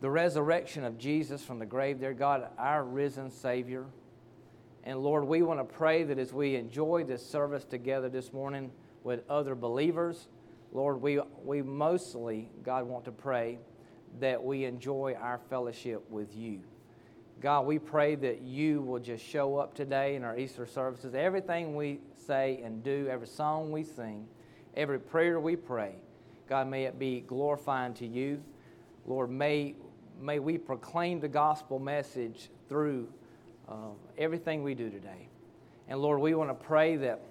the resurrection of Jesus from the grave, dear God, our risen Savior. And Lord, we want to pray that as we enjoy this service together this morning with other believers, Lord, we, we mostly, God, want to pray that we enjoy our fellowship with you. God, we pray that you will just show up today in our Easter services. Everything we say and do, every song we sing, every prayer we pray, God, may it be glorifying to you. Lord, may, may we proclaim the gospel message through uh, everything we do today. And Lord, we want to pray that,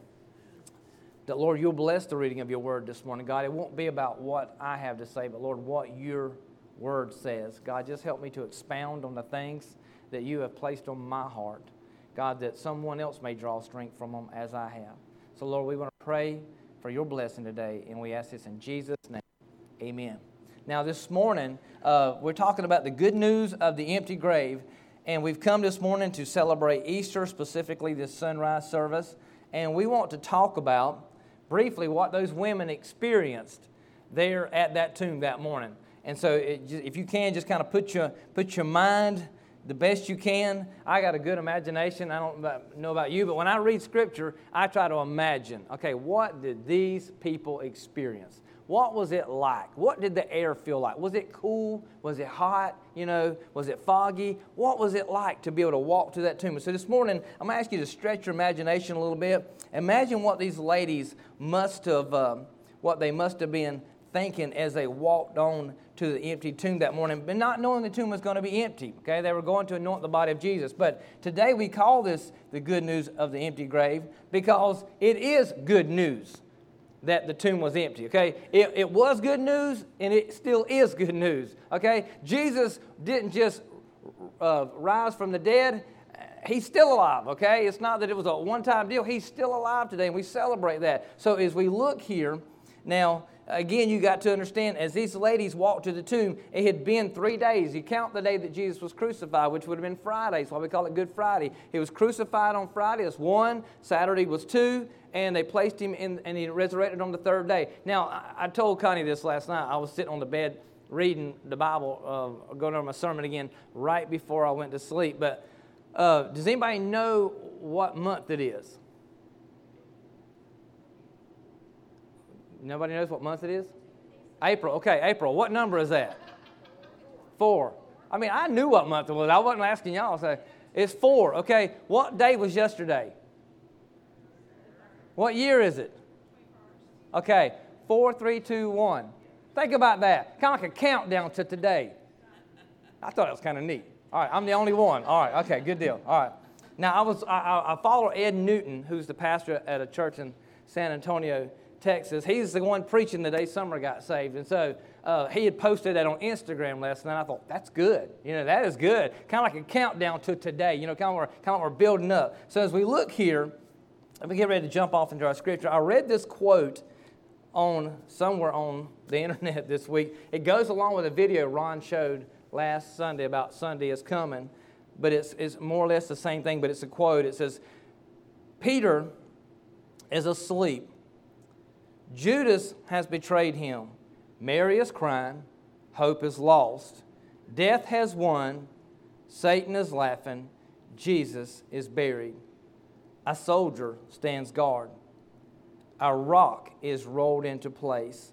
that, Lord, you'll bless the reading of your word this morning. God, it won't be about what I have to say, but Lord, what your word says. God, just help me to expound on the things that you have placed on my heart. God, that someone else may draw strength from them as I have. So, Lord, we want to pray for your blessing today, and we ask this in Jesus' name. Amen. Now, this morning, uh, we're talking about the good news of the empty grave, and we've come this morning to celebrate Easter, specifically this sunrise service, and we want to talk about briefly what those women experienced there at that tomb that morning. And so, it, if you can, just kind of put your, put your mind the best you can. I got a good imagination. I don't know about you, but when I read Scripture, I try to imagine okay, what did these people experience? What was it like? What did the air feel like? Was it cool? Was it hot? You know, was it foggy? What was it like to be able to walk to that tomb? So this morning, I'm going to ask you to stretch your imagination a little bit. Imagine what these ladies must have, uh, what they must have been thinking as they walked on to the empty tomb that morning, but not knowing the tomb was going to be empty. Okay, they were going to anoint the body of Jesus. But today we call this the good news of the empty grave because it is good news that the tomb was empty. Okay, it, it was good news and it still is good news. Okay, Jesus didn't just uh, rise from the dead. He's still alive, okay? It's not that it was a one time deal. He's still alive today, and we celebrate that. So, as we look here, now, again, you got to understand as these ladies walked to the tomb, it had been three days. You count the day that Jesus was crucified, which would have been Friday. That's why we call it Good Friday. He was crucified on Friday, that's one. Saturday was two. And they placed him in, and he resurrected on the third day. Now, I, told Connie this last night. I was sitting on the bed reading the Bible, uh, going over my sermon again right before I went to sleep. But uh, does anybody know what month it is? Nobody knows what month it is? April. Okay, April. What number is that? Four. I mean, I knew what month it was. I wasn't asking y'all. So it's four. Okay, what day was yesterday? What year is it? Okay, four, three, two, one. Think about that. Kind of like a countdown to today. I thought it was kind of neat. All right, I'm the only one. All right, okay, good deal. All right. Now, I, was, I, I follow Ed Newton, who's the pastor at a church in San Antonio, Texas. He's the one preaching the day Summer got saved. And so uh, he had posted that on Instagram last night. I thought, that's good. You know, that is good. Kind of like a countdown to today, you know, kind of, we're, kind of we're building up. So as we look here, let me get ready to jump off into our scripture. I read this quote on somewhere on the internet this week. It goes along with a video Ron showed last Sunday about Sunday is coming, but it's, it's more or less the same thing, but it's a quote. It says, Peter is asleep Judas has betrayed him. Mary is crying. Hope is lost. Death has won. Satan is laughing. Jesus is buried. A soldier stands guard. A rock is rolled into place.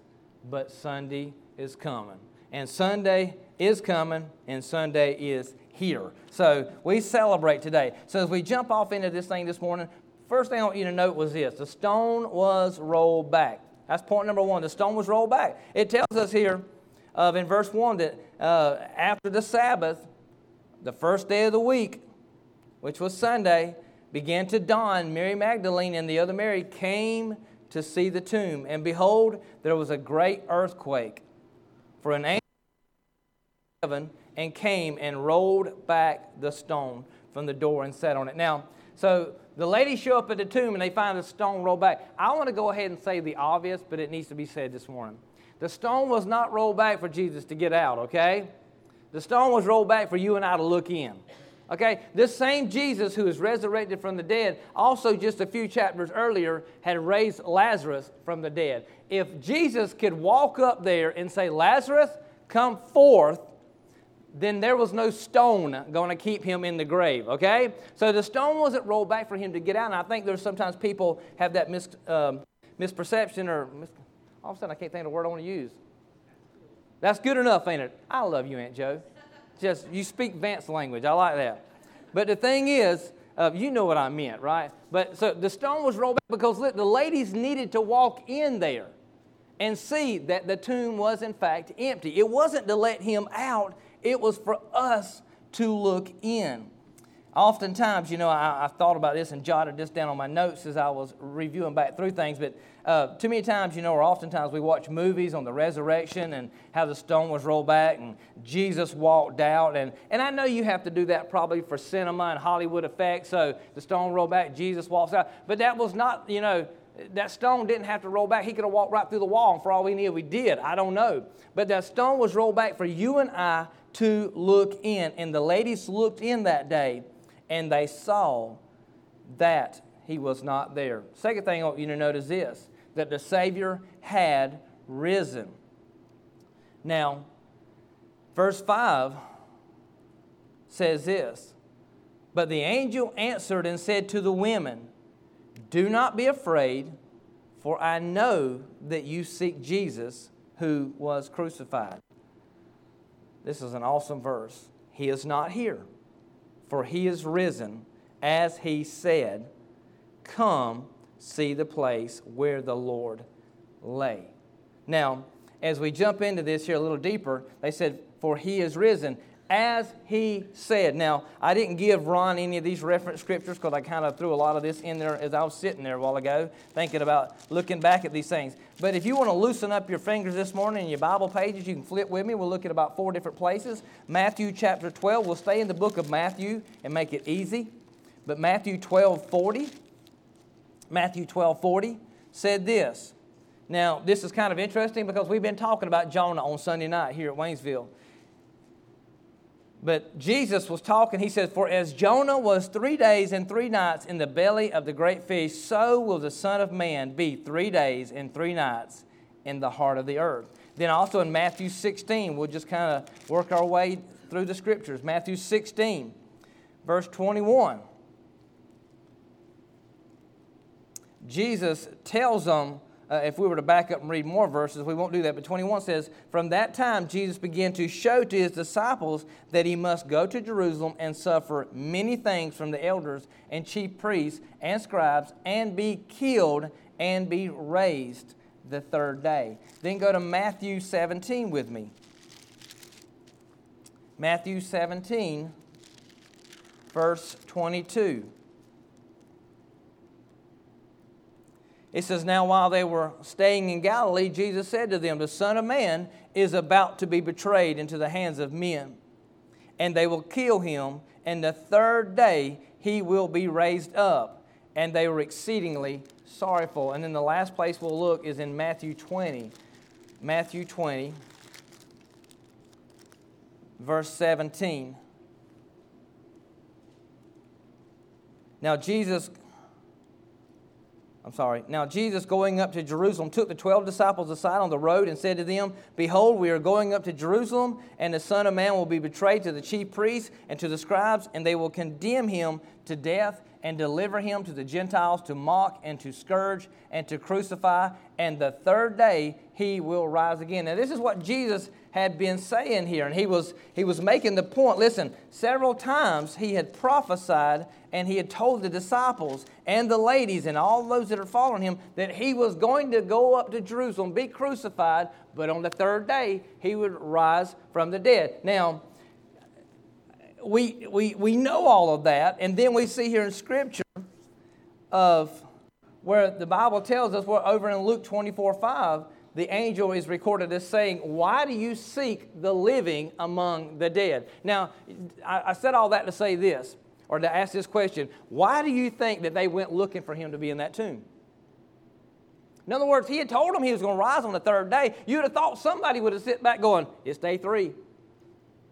But Sunday is coming. And Sunday is coming, and Sunday is here. So we celebrate today. So as we jump off into this thing this morning, first thing I want you to note was this the stone was rolled back. That's point number one. The stone was rolled back. It tells us here uh, in verse 1 that uh, after the Sabbath, the first day of the week, which was Sunday, began to dawn. Mary Magdalene and the other Mary came to see the tomb. And behold, there was a great earthquake. For an angel heaven and came and rolled back the stone from the door and sat on it. Now, so the ladies show up at the tomb and they find the stone rolled back. I want to go ahead and say the obvious, but it needs to be said this morning. The stone was not rolled back for Jesus to get out, okay? The stone was rolled back for you and I to look in. Okay, this same Jesus who is resurrected from the dead, also just a few chapters earlier, had raised Lazarus from the dead. If Jesus could walk up there and say, Lazarus, come forth, then there was no stone going to keep him in the grave, okay? So the stone wasn't rolled back for him to get out. And I think there's sometimes people have that mis, um, misperception or mis- all of a sudden I can't think of the word I want to use. That's good enough, ain't it? I love you, Aunt Joe. Just, you speak Vance language. I like that. But the thing is, uh, you know what I meant, right? But so the stone was rolled back because look, the ladies needed to walk in there and see that the tomb was in fact empty. It wasn't to let him out, it was for us to look in. Oftentimes, you know, I, I thought about this and jotted this down on my notes as I was reviewing back through things, but uh, too many times, you know, or oftentimes we watch movies on the resurrection and how the stone was rolled back and Jesus walked out. And, and I know you have to do that probably for cinema and Hollywood effects. So the stone rolled back, Jesus walks out. But that was not, you know, that stone didn't have to roll back. He could have walked right through the wall, and for all we knew, we did. I don't know. But that stone was rolled back for you and I to look in. And the ladies looked in that day, and they saw that he was not there. Second thing I want you to note is this that the Savior had risen. Now, verse 5 says this But the angel answered and said to the women, Do not be afraid, for I know that you seek Jesus who was crucified. This is an awesome verse. He is not here, for he is risen, as he said. Come see the place where the Lord lay. Now, as we jump into this here a little deeper, they said, For he is risen, as he said. Now, I didn't give Ron any of these reference scriptures because I kind of threw a lot of this in there as I was sitting there a while ago, thinking about looking back at these things. But if you want to loosen up your fingers this morning in your Bible pages, you can flip with me. We'll look at about four different places. Matthew chapter 12. We'll stay in the book of Matthew and make it easy. But Matthew 12 40. Matthew 12 40 said this. Now, this is kind of interesting because we've been talking about Jonah on Sunday night here at Waynesville. But Jesus was talking, he says, For as Jonah was three days and three nights in the belly of the great fish, so will the Son of Man be three days and three nights in the heart of the earth. Then also in Matthew 16, we'll just kind of work our way through the scriptures. Matthew 16, verse 21. Jesus tells them, uh, if we were to back up and read more verses, we won't do that, but 21 says, From that time Jesus began to show to his disciples that he must go to Jerusalem and suffer many things from the elders and chief priests and scribes and be killed and be raised the third day. Then go to Matthew 17 with me. Matthew 17, verse 22. It says, Now while they were staying in Galilee, Jesus said to them, The Son of Man is about to be betrayed into the hands of men, and they will kill him, and the third day he will be raised up. And they were exceedingly sorrowful. And then the last place we'll look is in Matthew 20. Matthew 20, verse 17. Now, Jesus I'm sorry. Now, Jesus, going up to Jerusalem, took the 12 disciples aside on the road and said to them, Behold, we are going up to Jerusalem, and the Son of Man will be betrayed to the chief priests and to the scribes, and they will condemn him to death and deliver him to the Gentiles to mock and to scourge and to crucify, and the third day he will rise again. Now, this is what Jesus had been saying here, and he was, he was making the point. Listen, several times he had prophesied and he had told the disciples and the ladies and all those that are following him that he was going to go up to Jerusalem, be crucified, but on the third day he would rise from the dead. Now, we, we, we know all of that, and then we see here in Scripture of where the Bible tells us, we're over in Luke 24 5, the angel is recorded as saying, Why do you seek the living among the dead? Now, I, I said all that to say this, or to ask this question Why do you think that they went looking for him to be in that tomb? In other words, he had told them he was going to rise on the third day. You'd have thought somebody would have sit back going, It's day three.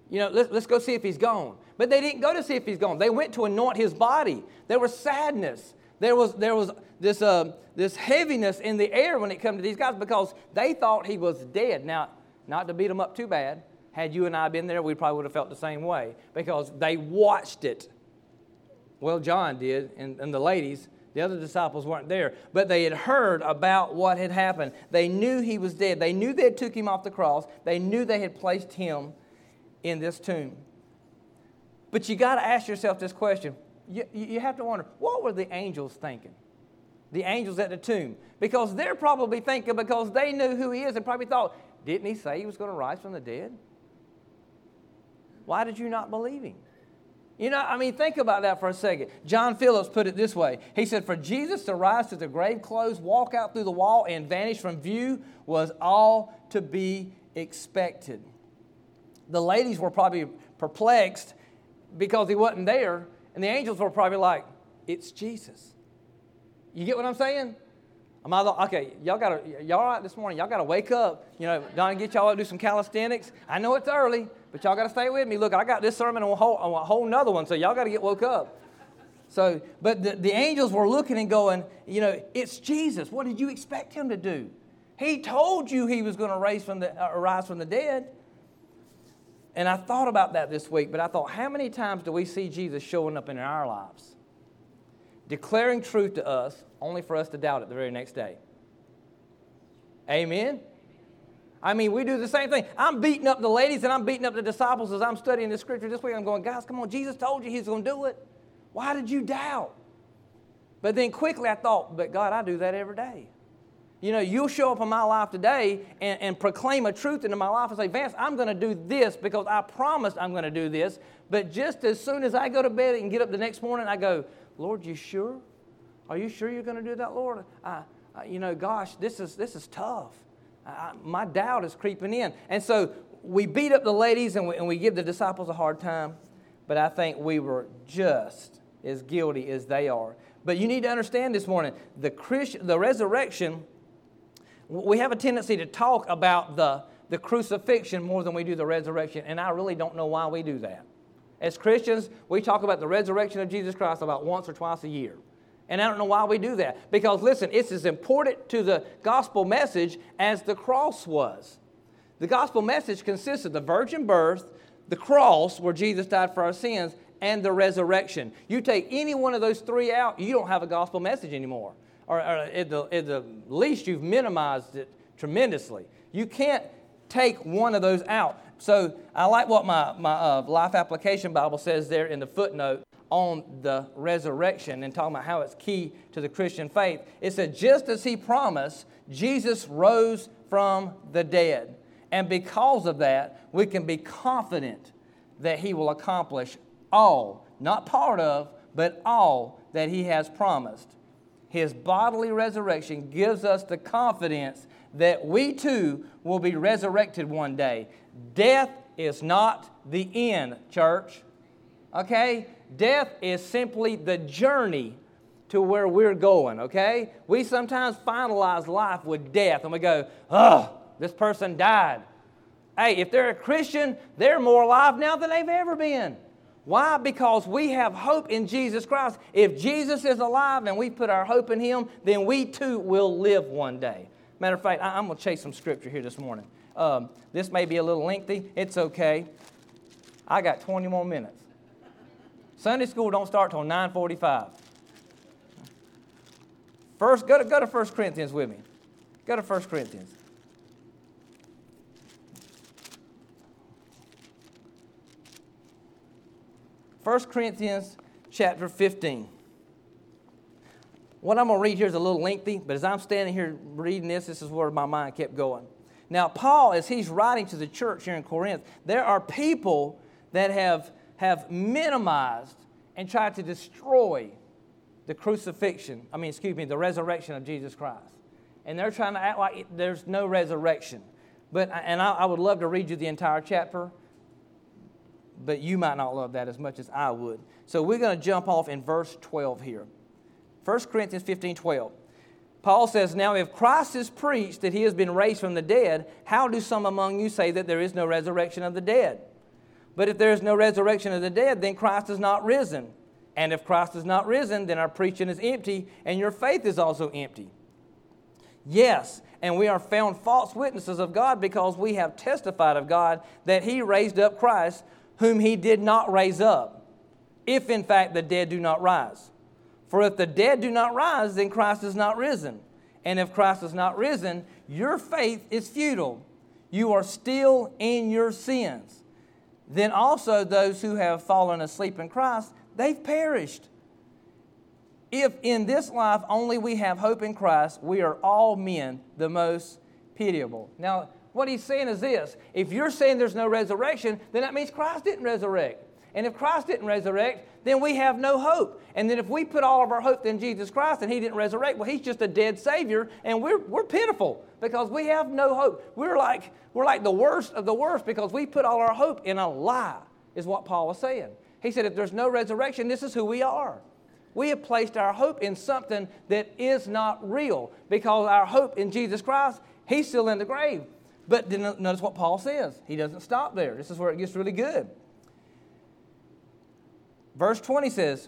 You know, let's, let's go see if he's gone. But they didn't go to see if he's gone. They went to anoint his body. There was sadness. There was, there was this, uh, this heaviness in the air when it came to these guys because they thought he was dead. Now, not to beat them up too bad, Had you and I been there, we probably would have felt the same way because they watched it. Well, John did, and, and the ladies, the other disciples weren't there, but they had heard about what had happened. They knew he was dead. They knew they had took him off the cross. They knew they had placed him in this tomb. But you got to ask yourself this question. You, you have to wonder, what were the angels thinking? The angels at the tomb. Because they're probably thinking, because they knew who he is, and probably thought, didn't he say he was going to rise from the dead? Why did you not believe him? You know, I mean, think about that for a second. John Phillips put it this way He said, For Jesus to rise to the grave clothes, walk out through the wall, and vanish from view was all to be expected. The ladies were probably perplexed because he wasn't there, and the angels were probably like, It's Jesus. You get what I'm saying? Am I okay, y'all gotta, y'all all right this morning? Y'all gotta wake up. You know, Donnie, get y'all up, do some calisthenics. I know it's early, but y'all gotta stay with me. Look, I got this sermon on a whole, on a whole nother one, so y'all gotta get woke up. So, but the, the angels were looking and going, you know, it's Jesus. What did you expect him to do? He told you he was going to rise from the, uh, rise from the dead. And I thought about that this week, but I thought, how many times do we see Jesus showing up in our lives? declaring truth to us, only for us to doubt it the very next day. Amen? I mean, we do the same thing. I'm beating up the ladies and I'm beating up the disciples as I'm studying the scripture this week. I'm going, guys, come on, Jesus told you he's going to do it. Why did you doubt? But then quickly I thought, but God, I do that every day. You know, you'll show up in my life today and, and proclaim a truth into my life and say, Vance, I'm going to do this because I promised I'm going to do this. But just as soon as I go to bed and get up the next morning, I go, Lord, you sure? Are you sure you're going to do that, Lord? I, I, you know, gosh, this is, this is tough. I, my doubt is creeping in. And so we beat up the ladies and we, and we give the disciples a hard time, but I think we were just as guilty as they are. But you need to understand this morning the, Christ, the resurrection, we have a tendency to talk about the, the crucifixion more than we do the resurrection, and I really don't know why we do that. As Christians, we talk about the resurrection of Jesus Christ about once or twice a year. And I don't know why we do that. Because listen, it's as important to the gospel message as the cross was. The gospel message consists of the virgin birth, the cross, where Jesus died for our sins, and the resurrection. You take any one of those three out, you don't have a gospel message anymore. Or, or at, the, at the least, you've minimized it tremendously. You can't take one of those out. So I like what my, my uh, Life Application Bible says there in the footnote on the resurrection and talking about how it's key to the Christian faith. It said, just as he promised, Jesus rose from the dead. And because of that, we can be confident that he will accomplish all, not part of, but all that he has promised. His bodily resurrection gives us the confidence that we too will be resurrected one day. Death is not the end, church. Okay? Death is simply the journey to where we're going, okay? We sometimes finalize life with death and we go, oh, this person died. Hey, if they're a Christian, they're more alive now than they've ever been. Why? Because we have hope in Jesus Christ. If Jesus is alive and we put our hope in Him, then we too will live one day. Matter of fact, I'm going to chase some scripture here this morning. Um, this may be a little lengthy. It's okay. I got 20 more minutes. Sunday school don't start till 9:45. First, go to, go to 1 Corinthians with me. Go to 1 Corinthians. First Corinthians chapter 15. What I'm going to read here is a little lengthy, but as I'm standing here reading this, this is where my mind kept going. Now, Paul, as he's writing to the church here in Corinth, there are people that have, have minimized and tried to destroy the crucifixion, I mean, excuse me, the resurrection of Jesus Christ. And they're trying to act like there's no resurrection. But, and I, I would love to read you the entire chapter, but you might not love that as much as I would. So we're going to jump off in verse 12 here. 1 Corinthians 15 12. Paul says, Now if Christ is preached that he has been raised from the dead, how do some among you say that there is no resurrection of the dead? But if there is no resurrection of the dead, then Christ is not risen. And if Christ is not risen, then our preaching is empty, and your faith is also empty. Yes, and we are found false witnesses of God because we have testified of God that He raised up Christ, whom He did not raise up, if in fact the dead do not rise. For if the dead do not rise, then Christ is not risen. And if Christ is not risen, your faith is futile. You are still in your sins. Then also those who have fallen asleep in Christ, they've perished. If in this life only we have hope in Christ, we are all men the most pitiable. Now, what he's saying is this if you're saying there's no resurrection, then that means Christ didn't resurrect. And if Christ didn't resurrect, then we have no hope. And then if we put all of our hope in Jesus Christ and He didn't resurrect, well, He's just a dead Savior, and we're, we're pitiful because we have no hope. We're like, we're like the worst of the worst because we put all our hope in a lie, is what Paul was saying. He said, if there's no resurrection, this is who we are. We have placed our hope in something that is not real because our hope in Jesus Christ, He's still in the grave. But notice what Paul says. He doesn't stop there. This is where it gets really good. Verse 20 says,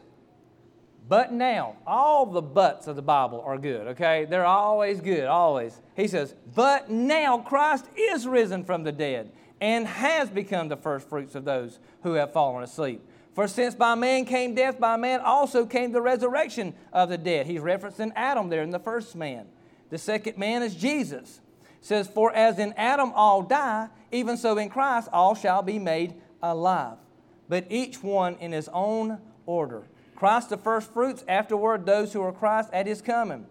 But now, all the buts of the Bible are good, okay? They're always good, always. He says, But now Christ is risen from the dead and has become the first fruits of those who have fallen asleep. For since by man came death, by man also came the resurrection of the dead. He's referencing Adam there in the first man. The second man is Jesus. Says, For as in Adam all die, even so in Christ all shall be made alive but each one in his own order. Christ the first fruits, afterward those who are Christ at his coming.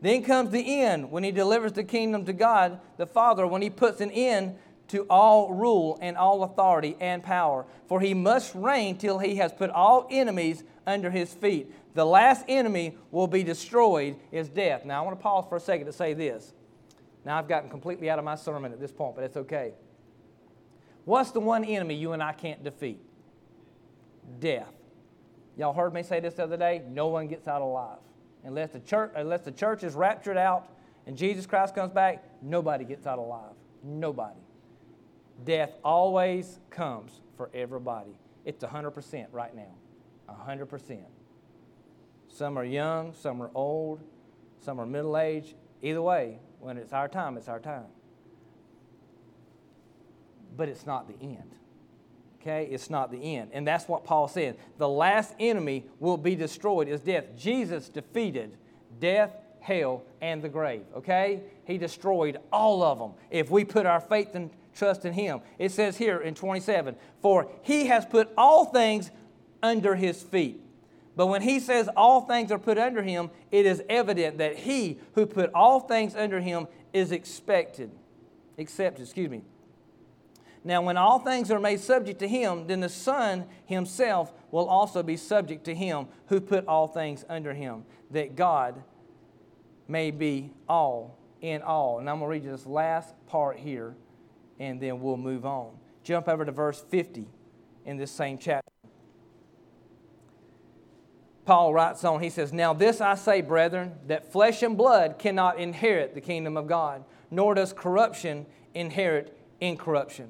Then comes the end when he delivers the kingdom to God the Father, when he puts an end to all rule and all authority and power. For he must reign till he has put all enemies under his feet. The last enemy will be destroyed is death. Now I want to pause for a second to say this. Now I've gotten completely out of my sermon at this point, but it's okay. What's the one enemy you and I can't defeat? death. Y'all heard me say this the other day? No one gets out alive. Unless the church, unless the church is raptured out and Jesus Christ comes back, nobody gets out alive. Nobody. Death always comes for everybody. It's 100% right now. 100%. Some are young, some are old, some are middle aged. Either way, when it's our time, it's our time. But it's not the end. Okay, it's not the end. And that's what Paul said. The last enemy will be destroyed is death. Jesus defeated death, hell, and the grave. Okay? He destroyed all of them if we put our faith and trust in Him. It says here in 27 For He has put all things under His feet. But when He says all things are put under Him, it is evident that He who put all things under Him is expected. Accepted, excuse me now, when all things are made subject to him, then the Son himself will also be subject to him who put all things under him, that God may be all in all. And I'm going to read you this last part here, and then we'll move on. Jump over to verse 50 in this same chapter. Paul writes on, he says, Now this I say, brethren, that flesh and blood cannot inherit the kingdom of God, nor does corruption inherit incorruption.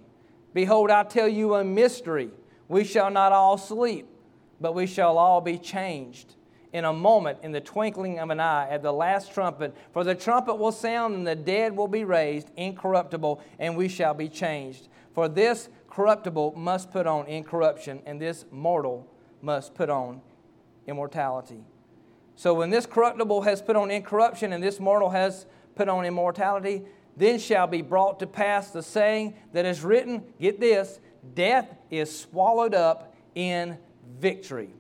Behold, I tell you a mystery. We shall not all sleep, but we shall all be changed in a moment, in the twinkling of an eye, at the last trumpet. For the trumpet will sound, and the dead will be raised incorruptible, and we shall be changed. For this corruptible must put on incorruption, and this mortal must put on immortality. So when this corruptible has put on incorruption, and this mortal has put on immortality, then shall be brought to pass the saying that is written, get this, death is swallowed up in victory.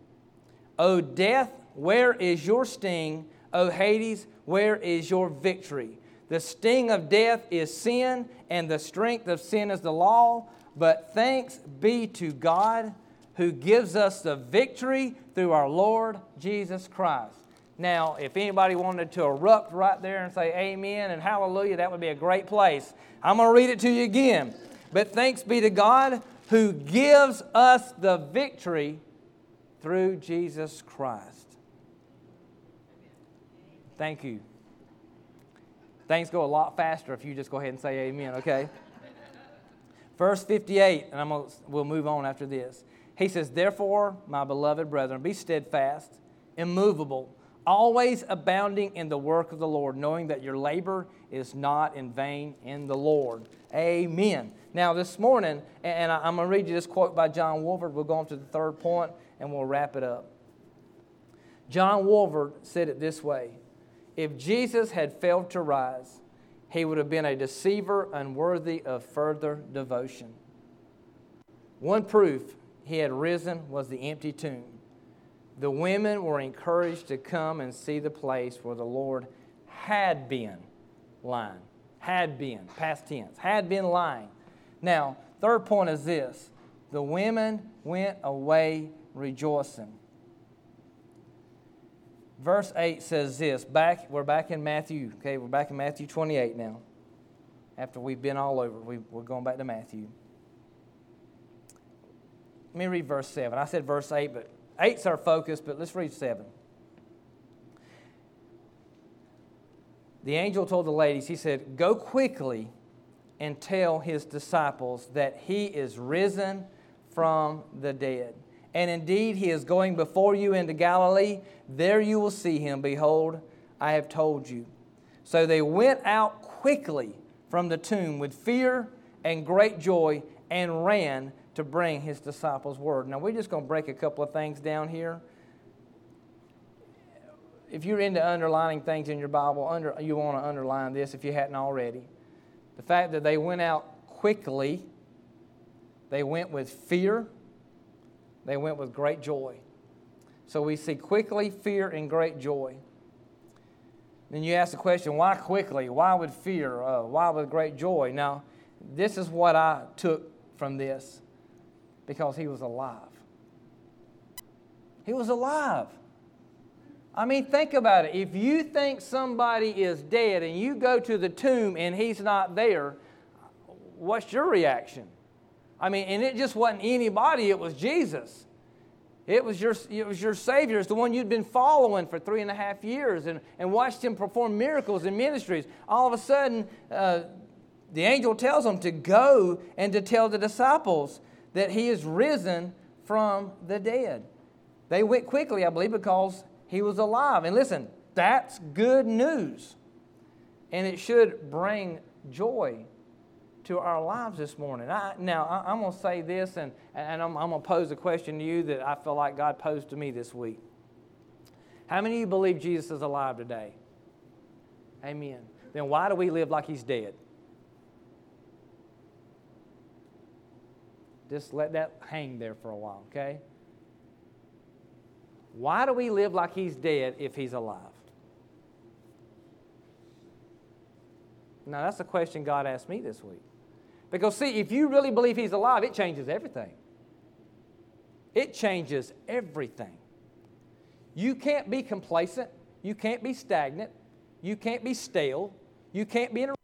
O death, where is your sting? O Hades, where is your victory? The sting of death is sin, and the strength of sin is the law. But thanks be to God who gives us the victory through our Lord Jesus Christ. Now, if anybody wanted to erupt right there and say amen and hallelujah, that would be a great place. I'm going to read it to you again. But thanks be to God who gives us the victory through Jesus Christ. Thank you. Things go a lot faster if you just go ahead and say amen, okay? Verse 58, and I'm gonna, we'll move on after this. He says, Therefore, my beloved brethren, be steadfast, immovable always abounding in the work of the Lord, knowing that your labor is not in vain in the Lord. Amen. Now, this morning, and I'm going to read you this quote by John Walvoord. We'll go on to the third point and we'll wrap it up. John Walvoord said it this way If Jesus had failed to rise, he would have been a deceiver unworthy of further devotion. One proof he had risen was the empty tomb the women were encouraged to come and see the place where the Lord had been lying. Had been, past tense, had been lying. Now, third point is this the women went away rejoicing. Verse 8 says this, back, we're back in Matthew, okay, we're back in Matthew 28 now. After we've been all over, we, we're going back to Matthew. Let me read verse 7. I said verse 8, but Eight's our focus, but let's read seven. The angel told the ladies, he said, Go quickly and tell his disciples that he is risen from the dead. And indeed, he is going before you into Galilee. There you will see him. Behold, I have told you. So they went out quickly from the tomb with fear and great joy and ran to bring his disciples word. Now, we're just going to break a couple of things down here. If you're into underlining things in your Bible, under, you want to underline this if you hadn't already. The fact that they went out quickly, they went with fear, they went with great joy. So we see quickly, fear, and great joy. Then you ask the question, why quickly? Why with fear? Uh, why with great joy? Now, this is what I took from this because he was alive. He was alive. I mean, think about it. If you think somebody is dead and you go to the tomb and he's not there, what's your reaction? I mean, and it just wasn't anybody, it was Jesus. It was your, it was your Savior. It's the one you'd been following for three and a half years and, and watched him perform miracles and ministries. All of a sudden, uh, the angel tells him to go and to tell the disciples that he is risen from the dead. They went quickly, I believe, because he was alive. And listen, that's good news. And it should bring joy to our lives this morning. I, now, I, am going to say this, and, and I'm, I'm going to pose a question to you that I feel like God posed to me this week. How many of you believe Jesus is alive today? Amen. Then why do we live like he's dead? Just let that hang there for a while, okay? Why do we live like he's dead if he's alive? Now, that's a question God asked me this week. Because, see, if you really believe he's alive, it changes everything. It changes everything. You can't be complacent. You can't be stagnant. You can't be stale. You can't be in a,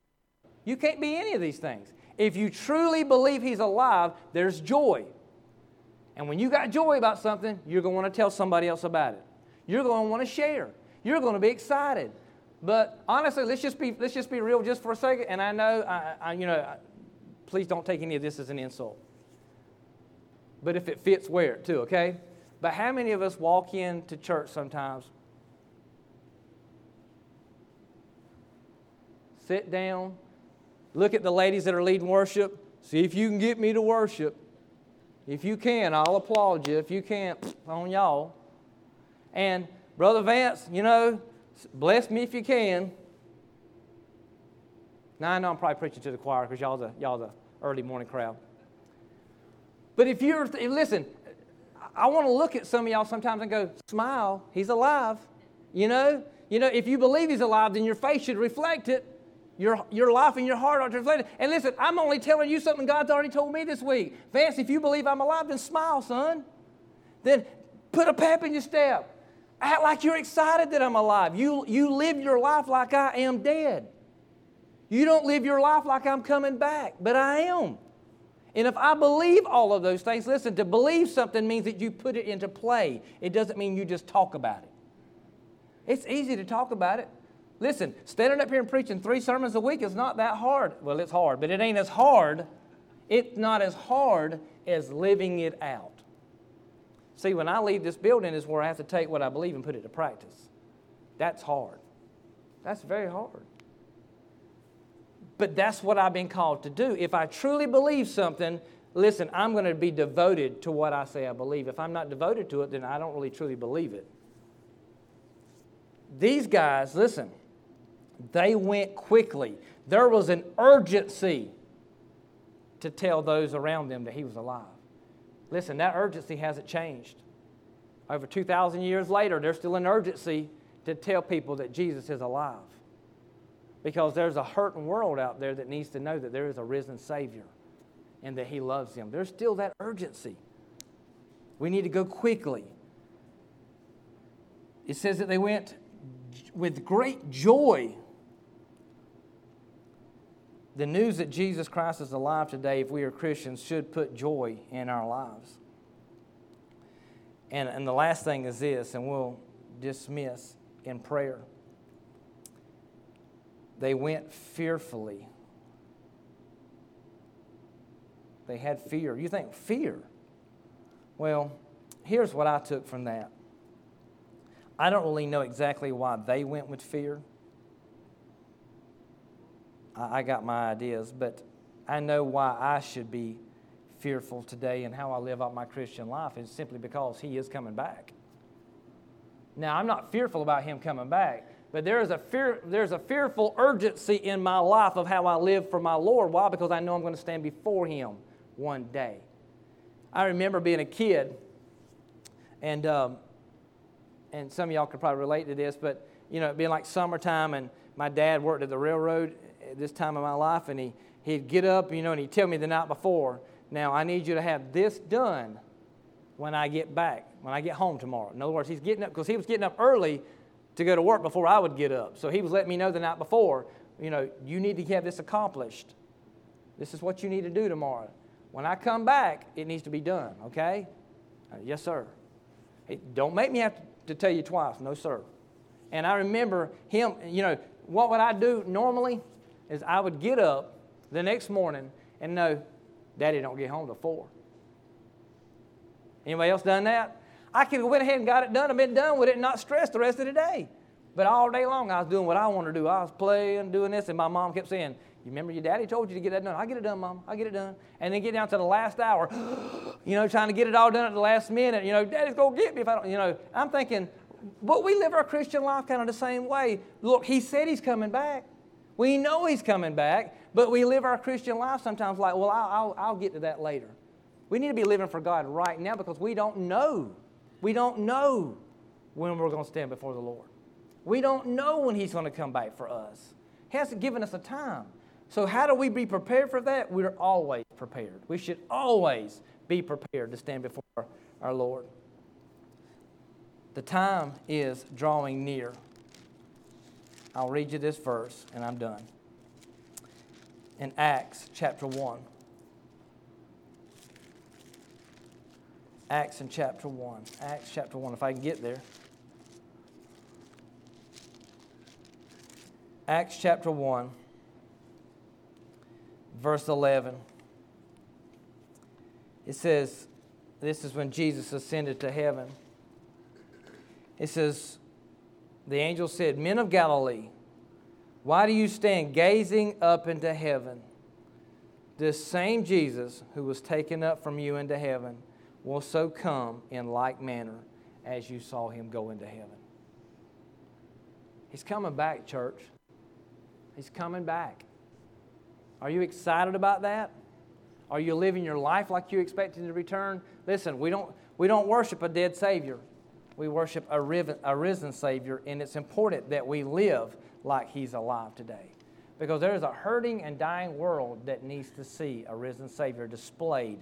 you can't be any of these things. If you truly believe He's alive, there's joy. And when you got joy about something, you're going to want to tell somebody else about it. You're going to want to share. You're going to be excited. But honestly, let's just be let's just be real just for a second. And I know, I, I, you know, I, please don't take any of this as an insult. But if it fits, wear it too. Okay. But how many of us walk into church sometimes, sit down, Look at the ladies that are leading worship. See if you can get me to worship. If you can, I'll applaud you. If you can't, on y'all. And Brother Vance, you know, bless me if you can. Now I know I'm probably preaching to the choir because y'all the y'all the early morning crowd. But if you're listen, I want to look at some of y'all sometimes and go, smile, he's alive. You know? You know, if you believe he's alive, then your face should reflect it. Your, your life and your heart are translated. And listen, I'm only telling you something God's already told me this week. Vance, if you believe I'm alive, then smile, son. Then put a pep in your step. Act like you're excited that I'm alive. You, you live your life like I am dead. You don't live your life like I'm coming back, but I am. And if I believe all of those things, listen, to believe something means that you put it into play. It doesn't mean you just talk about it. It's easy to talk about it. Listen, standing up here and preaching three sermons a week is not that hard. Well, it's hard, but it ain't as hard. It's not as hard as living it out. See, when I leave this building is where I have to take what I believe and put it to practice. That's hard. That's very hard. But that's what I've been called to do. If I truly believe something, listen, I'm going to be devoted to what I say I believe. If I'm not devoted to it, then I don't really truly believe it. These guys, listen, they went quickly. There was an urgency to tell those around them that he was alive. Listen, that urgency hasn't changed. Over 2,000 years later, there's still an urgency to tell people that Jesus is alive. Because there's a hurting world out there that needs to know that there is a risen Savior and that He loves them. There's still that urgency. We need to go quickly. It says that they went with great joy. The news that Jesus Christ is alive today, if we are Christians, should put joy in our lives. And, and the last thing is this, and we'll dismiss in prayer. They went fearfully. They had fear. You think fear? Well, here's what I took from that. I don't really know exactly why they went with fear. I, got my ideas, but I know why I should be fearful today and how I live out my Christian life is simply because He is coming back. Now, I'm not fearful about Him coming back, but there is a fear, there's a fearful urgency in my life of how I live for my Lord. Why? Because I know I'm going to stand before Him one day. I remember being a kid, and um, and some of y'all could probably relate to this, but you know, it being like summertime, and my dad worked at the railroad this time of my life, and he he'd get up, you know, and he'd tell me the night before, now I need you to have this done when I get back, when I get home tomorrow. In other words, he's getting up because he was getting up early to go to work before I would get up. So he was letting me know the night before, you know, you need to have this accomplished. This is what you need to do tomorrow. When I come back, it needs to be done, okay? Uh, yes, sir. Hey, don't make me have to tell you twice. No, sir. And I remember him, you know, what would I do normally is I would get up the next morning and know, Daddy don't get home till 4. Anybody else done that? I could have went ahead and got it done and been done with it and not stressed the rest of the day. But all day long, I was doing what I wanted to do. I was playing, doing this, and my mom kept saying, you remember your daddy told you to get that done? I get it done, Mom. I get it done. And then get down to the last hour, you know, trying to get it all done at the last minute. You know, Daddy's to get me if I don't, you know. I'm thinking, but we live our Christian life kind of the same way. Look, He said He's coming back. We know He's coming back, but we live our Christian life sometimes like, well, I'll, I'll, I'll get to that later. We need to be living for God right now because we don't know. We don't know when we're going to stand before the Lord. We don't know when He's going to come back for us. He hasn't given us a time. So, how do we be prepared for that? We're always prepared. We should always be prepared to stand before our Lord. The time is drawing near. I'll read you this verse and I'm done. In Acts chapter 1. Acts in chapter 1. Acts chapter 1, if I can get there. Acts chapter 1 verse 11. It says, this is when Jesus ascended to heaven. It says, the angel said, Men of Galilee, why do you stand gazing up into heaven? This same Jesus who was taken up from you into heaven will so come in like manner as you saw him go into heaven. He's coming back, church. He's coming back. Are you excited about that? Are you living your life like you expect him to return? Listen, we don't, we don't worship a dead Savior. We worship a, riven, a risen Savior, and it's important that we live like He's alive today. Because there is a hurting and dying world that needs to see a risen Savior displayed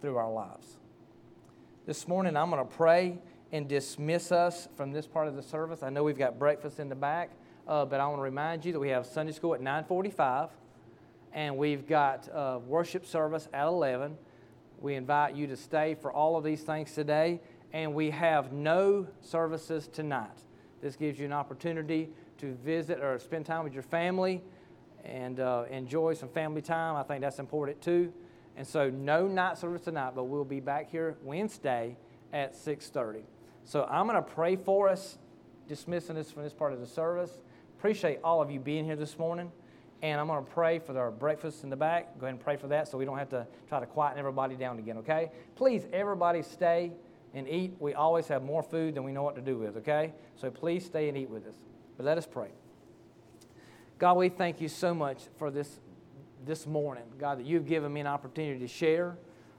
through our lives. This morning, I'm going to pray and dismiss us from this part of the service. I know we've got breakfast in the back, uh, but I want to remind you that we have Sunday school at 945 and we've got a worship service at 11. We invite you to stay for all of these things today, and we have no services tonight. This gives you an opportunity to visit or spend time with your family and uh, enjoy some family time. I think that's important too. And so, no night service tonight, but we'll be back here Wednesday at 6:30. So I'm going to pray for us, dismissing us from this part of the service. Appreciate all of you being here this morning. And I'm going to pray for our breakfast in the back. Go ahead and pray for that so we don't have to try to quieten everybody down again, okay? Please, everybody stay and eat. We always have more food than we know what to do with, okay? So please stay and eat with us. But let us pray. God, we thank you so much for this this morning. God, that you've given me an opportunity to share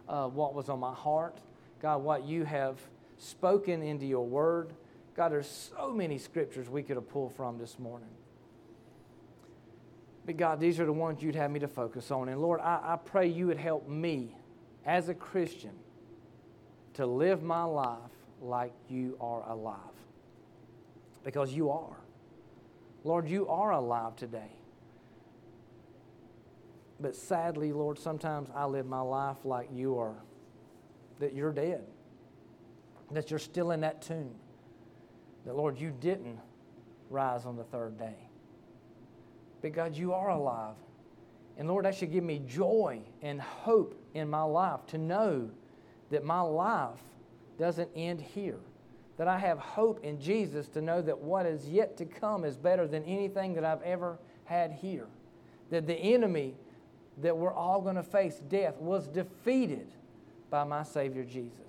uh, what was on my heart. God, what you have spoken into your word. God, there's so many scriptures we could have pulled from this morning. But God, these are the ones you'd have me to focus on. And Lord, I, I pray you would help me as a Christian to live my life like you are alive. Because you are. Lord, you are alive today. But sadly, Lord, sometimes I live my life like you are, that you're dead, that you're still in that tomb, that, Lord, you didn't rise on the third day. But God, you are alive. And Lord, that should give me joy and hope in my life to know that my life doesn't end here. That I have hope in Jesus to know that what is yet to come is better than anything that I've ever had here. That the enemy that we're all going to face, death, was defeated by my Savior Jesus.